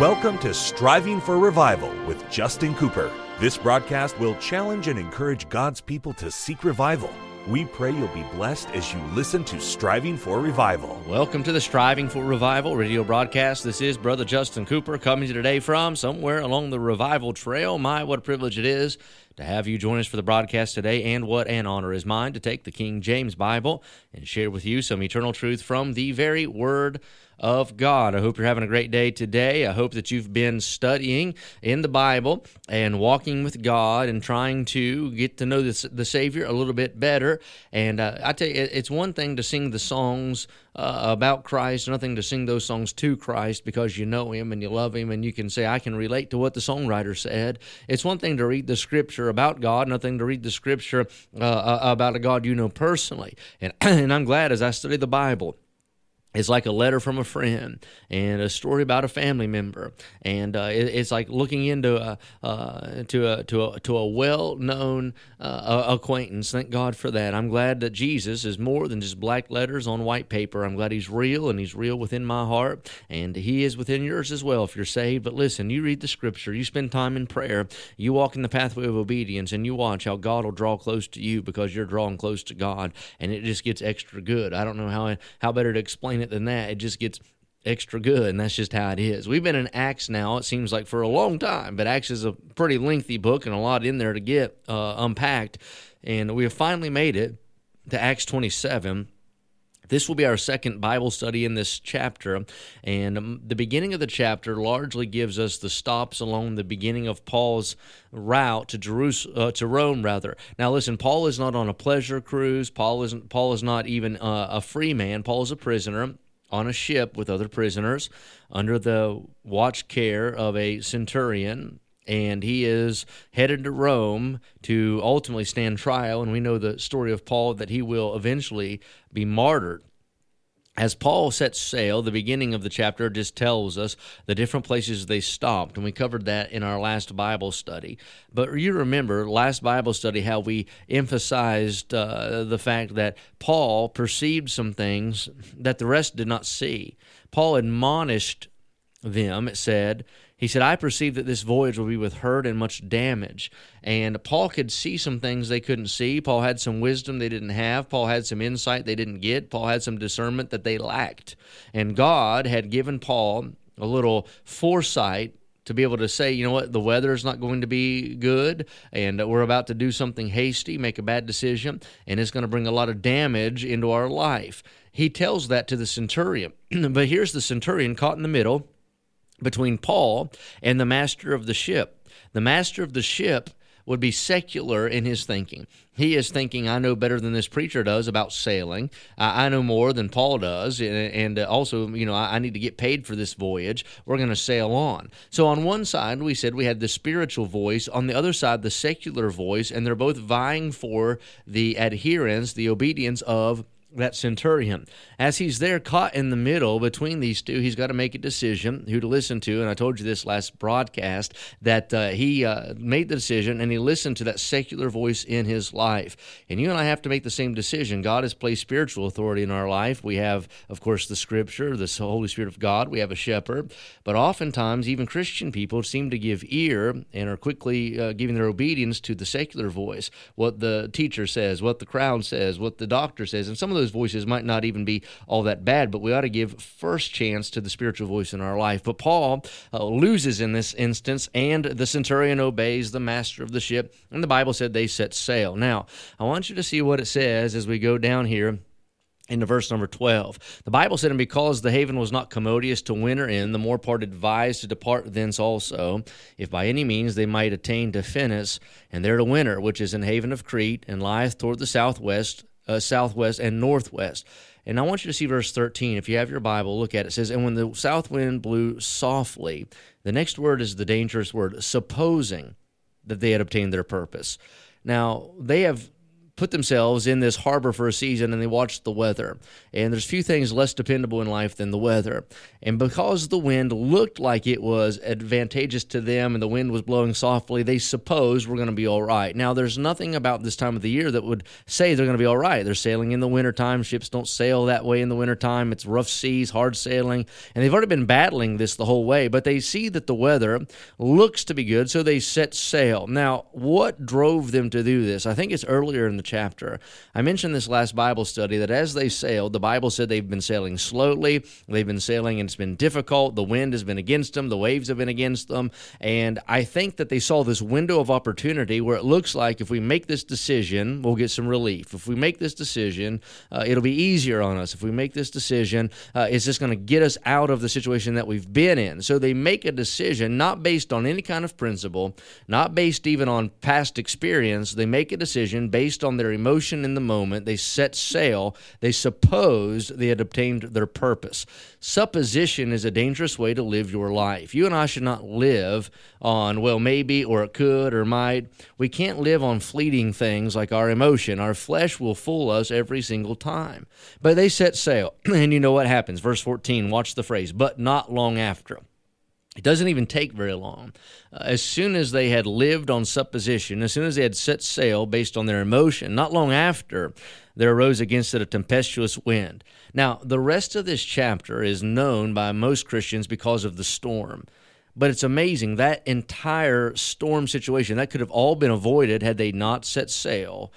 Welcome to Striving for Revival with Justin Cooper. This broadcast will challenge and encourage God's people to seek revival. We pray you'll be blessed as you listen to Striving for Revival. Welcome to the Striving for Revival radio broadcast. This is Brother Justin Cooper coming to you today from somewhere along the revival trail. My, what a privilege it is to have you join us for the broadcast today, and what an honor is mine to take the King James Bible and share with you some eternal truth from the very Word of God. I hope you're having a great day today. I hope that you've been studying in the Bible and walking with God and trying to get to know the, the Savior a little bit better. And uh, I tell you, it's one thing to sing the songs uh, about Christ, nothing to sing those songs to Christ because you know Him and you love Him and you can say, I can relate to what the songwriter said. It's one thing to read the Scripture about God, nothing to read the Scripture uh, uh about a God you know personally. And, and I'm glad as I study the Bible it's like a letter from a friend and a story about a family member, and uh, it, it's like looking into a uh, to a to a to a well known uh, acquaintance. Thank God for that. I'm glad that Jesus is more than just black letters on white paper. I'm glad He's real and He's real within my heart, and He is within yours as well if you're saved. But listen, you read the Scripture, you spend time in prayer, you walk in the pathway of obedience, and you watch how God will draw close to you because you're drawing close to God, and it just gets extra good. I don't know how how better to explain it it than that. It just gets extra good, and that's just how it is. We've been in Acts now, it seems like for a long time, but Acts is a pretty lengthy book and a lot in there to get uh, unpacked. And we have finally made it to Acts 27. This will be our second Bible study in this chapter, and um, the beginning of the chapter largely gives us the stops along the beginning of Paul's route to Jerusalem, uh, to Rome, rather. Now, listen, Paul is not on a pleasure cruise. Paul isn't. Paul is not even uh, a free man. Paul is a prisoner on a ship with other prisoners under the watch care of a centurion and he is headed to Rome to ultimately stand trial. And we know the story of Paul that he will eventually be martyred. As Paul sets sail, the beginning of the chapter just tells us the different places they stopped, and we covered that in our last Bible study. But you remember, last Bible study, how we emphasized uh, the fact that Paul perceived some things that the rest did not see. Paul admonished them, it said, he said, I perceive that this voyage will be with hurt and much damage. And Paul could see some things they couldn't see. Paul had some wisdom they didn't have. Paul had some insight they didn't get. Paul had some discernment that they lacked. And God had given Paul a little foresight to be able to say, you know what, the weather is not going to be good, and we're about to do something hasty, make a bad decision, and it's going to bring a lot of damage into our life. He tells that to the centurion. but here's the centurion caught in the middle between Paul and the master of the ship. The master of the ship would be secular in his thinking. He is thinking, I know better than this preacher does about sailing. I, I know more than Paul does. And, and uh, also, you know, I, I, need to get paid for this voyage. We're going to sail on. So, on one side, we said we had the spiritual voice, on the other side, the secular voice, and they're both vying for the adherence, the obedience of that centurion. As he's there caught in the middle between these two, he's got to make a decision who to listen to. And I told you this last broadcast that uh, he uh, made the decision and he listened to that secular voice in his life. And you and I have to make the same decision. God has placed spiritual authority in our life. We have, of course, the scripture, the Holy Spirit of God. We have a shepherd. But oftentimes, even Christian people seem to give ear and are quickly uh, giving their obedience to the secular voice, what the teacher says, what the crowd says, what the doctor says. And some of those those voices might not even be all that bad, but we ought to give first chance to the spiritual voice in our life. But Paul uh, loses in this instance, and the centurion obeys the master of the ship, and the Bible said they set sail. Now, I want you to see what it says as we go down here into verse number 12. The Bible said, And because the haven was not commodious to winter in, the more part advised to depart thence also, if by any means they might attain to Phenice, and there to winter, which is in haven of Crete, and lieth toward the southwest, uh, southwest, and northwest. And I want you to see verse 13. If you have your Bible, look at it. It says, And when the south wind blew softly, the next word is the dangerous word, supposing that they had obtained their purpose. Now, they have put themselves in this harbor for a season and they watched the weather. And there's few things less dependable in life than the weather. And because the wind looked like it was advantageous to them and the wind was blowing softly, they supposed we're going to be all right. Now, there's nothing about this time of the year that would say they're going to be all right. They're sailing in the wintertime. Ships don't sail that way in the wintertime. It's rough seas, hard sailing. And they've already been battling this the whole way, but they see that the weather looks to be good, so they set sail. Now, what drove them to do this? I think it's earlier in the chapter. I mentioned this last Bible study that as they sailed, the Bible said they've been sailing slowly, they've been sailing and it's been difficult. The wind has been against them, the waves have been against them. And I think that they saw this window of opportunity where it looks like if we make this decision, we'll get some relief. If we make this decision, uh, it'll be easier on us. If we make this decision, uh, it's just going to get us out of the situation that we've been in. So they make a decision not based on any kind of principle, not based even on past experience. They make a decision based on their emotion in the moment. They set sail. They supposed they had obtained their purpose. Supposition is a dangerous way to live your life. You and I should not live on, well, maybe, or it could, or might. We can't live on fleeting things like our emotion. Our flesh will fool us every single time. But they set sail, and you know what happens. Verse 14, watch the phrase, but not long after. It doesn't even take very long. Uh, as soon as they had lived on supposition, as soon as they had set sail based on their emotion, not long after, there arose against it a tempestuous wind. Now, the rest of this chapter is known by most Christians because of the storm. But it's amazing that entire storm situation that could have all been avoided had they not set sail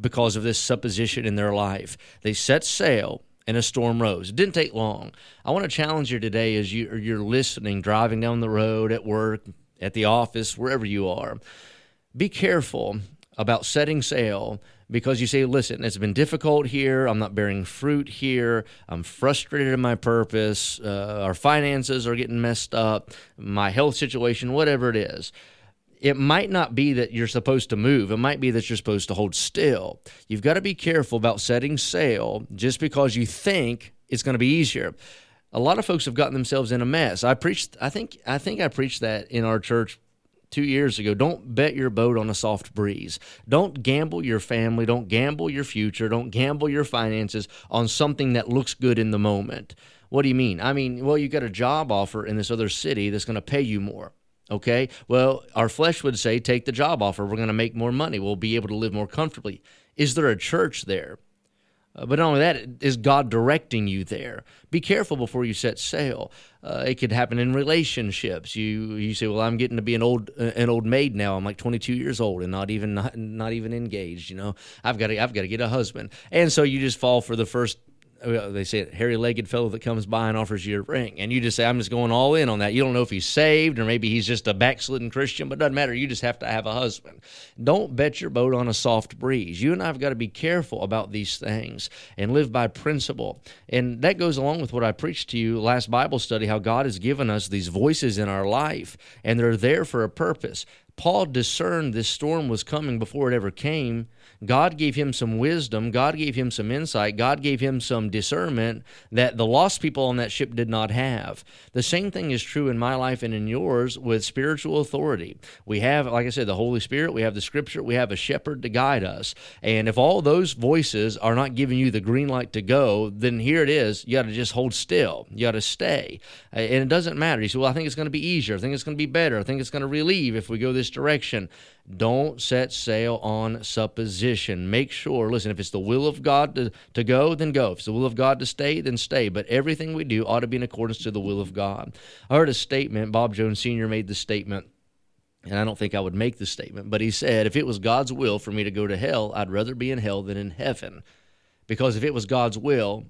because of this supposition in their life. They set sail and a storm rose. It didn't take long. I want to challenge you today as you, you're listening, driving down the road, at work, at the office, wherever you are. Be careful about setting sail because you say, listen, it's been difficult here. I'm not bearing fruit here. I'm frustrated in my purpose. Uh, our finances are getting messed up. My health situation, whatever it is it might not be that you're supposed to move. It might be that you're supposed to hold still. You've got to be careful about setting sail just because you think it's going to be easier. A lot of folks have gotten themselves in a mess. I preached I think I think I preached that in our church 2 years ago. Don't bet your boat on a soft breeze. Don't gamble your family, don't gamble your future, don't gamble your finances on something that looks good in the moment. What do you mean? I mean, well, you got a job offer in this other city that's going to pay you more. Okay. Well, our flesh would say, take the job offer. We're going to make more money. We'll be able to live more comfortably. Is there a church there? Uh, but not only that, is God directing you there? Be careful before you set sail. Uh, it could happen in relationships. You you say, "Well, I'm getting to be an old uh, an old maid now. I'm like 22 years old and not even not, not even engaged. You know, I've got I've got to get a husband." And so you just fall for the first they say it, hairy-legged fellow that comes by and offers you a ring, and you just say, "I'm just going all in on that." You don't know if he's saved or maybe he's just a backslidden Christian, but it doesn't matter. You just have to have a husband. Don't bet your boat on a soft breeze. You and I've got to be careful about these things and live by principle, and that goes along with what I preached to you last Bible study. How God has given us these voices in our life, and they're there for a purpose. Paul discerned this storm was coming before it ever came God gave him some wisdom. God gave him some insight. God gave him some discernment that the lost people on that ship did not have. The same thing is true in my life and in yours with spiritual authority. We have, like I said, the Holy Spirit, we have the Scripture, we have a shepherd to guide us. And if all those voices are not giving you the green light to go, then here it is. You got to just hold still. You got to stay. And it doesn't matter. You say, well, I think it's going to be easier. I think it's going to be better. I think it's going to relieve if we go this direction. Don't set sail on supposition. Make sure, listen, if it's the will of God to, to go, then go. If it's the will of God to stay, then stay. But everything we do ought to be in accordance to the will of God. I heard a statement, Bob Jones Sr. made the statement and I don't think I would make the statement, but he said, if it was God's will for me to go to hell, I'd rather be in hell than in heaven. Because if it was God's will,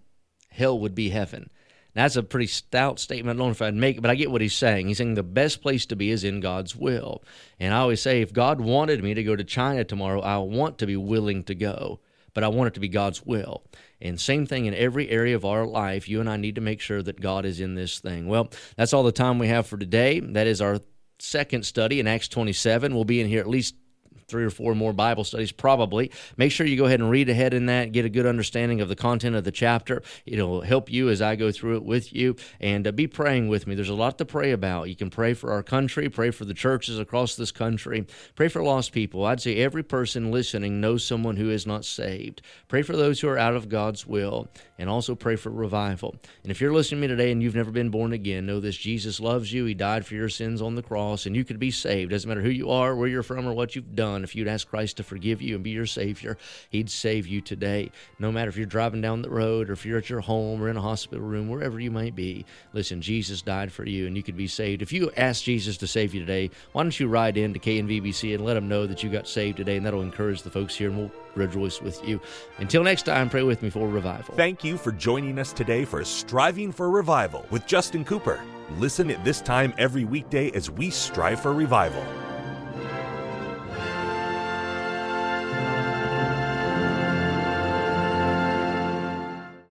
hell would be heaven. That's a pretty stout statement. Know if I'd make it, but I get what he's saying. He's saying the best place to be is in God's will. And I always say, if God wanted me to go to China tomorrow, I want to be willing to go, but I want it to be God's will. And same thing in every area of our life. You and I need to make sure that God is in this thing. Well, that's all the time we have for today. That is our second study in Acts 27. We'll be in here at least three or four more Bible studies, probably. Make sure you go ahead and read ahead in that, get a good understanding of the content of the chapter. It'll help you as I go through it with you, and uh, be praying with me. There's a lot to pray about. You can pray for our country, pray for the churches across this country, pray for lost people. I'd say every person listening knows someone who is not saved. Pray for those who are out of God's will, and also pray for revival. And if you're listening to me today and you've never been born again, know this Jesus loves you. He died for your sins on the cross, and you could be saved. Doesn't matter who you are, where you're from, or what you've done. If you'd ask Christ to forgive you and be your Savior, He'd save you today. No matter if you're driving down the road or if you're at your home or in a hospital room, wherever you might be, listen, Jesus died for you, and you could be saved. If you ask Jesus to save you today, why don't you ride in to KNVBC and let them know that you got saved today, and that'll encourage the folks here, and we'll rejoice with you. Until next time, pray with me for revival. Thank you for joining us today for Striving for Revival with Justin Cooper. Listen at this time every weekday as we strive for revival.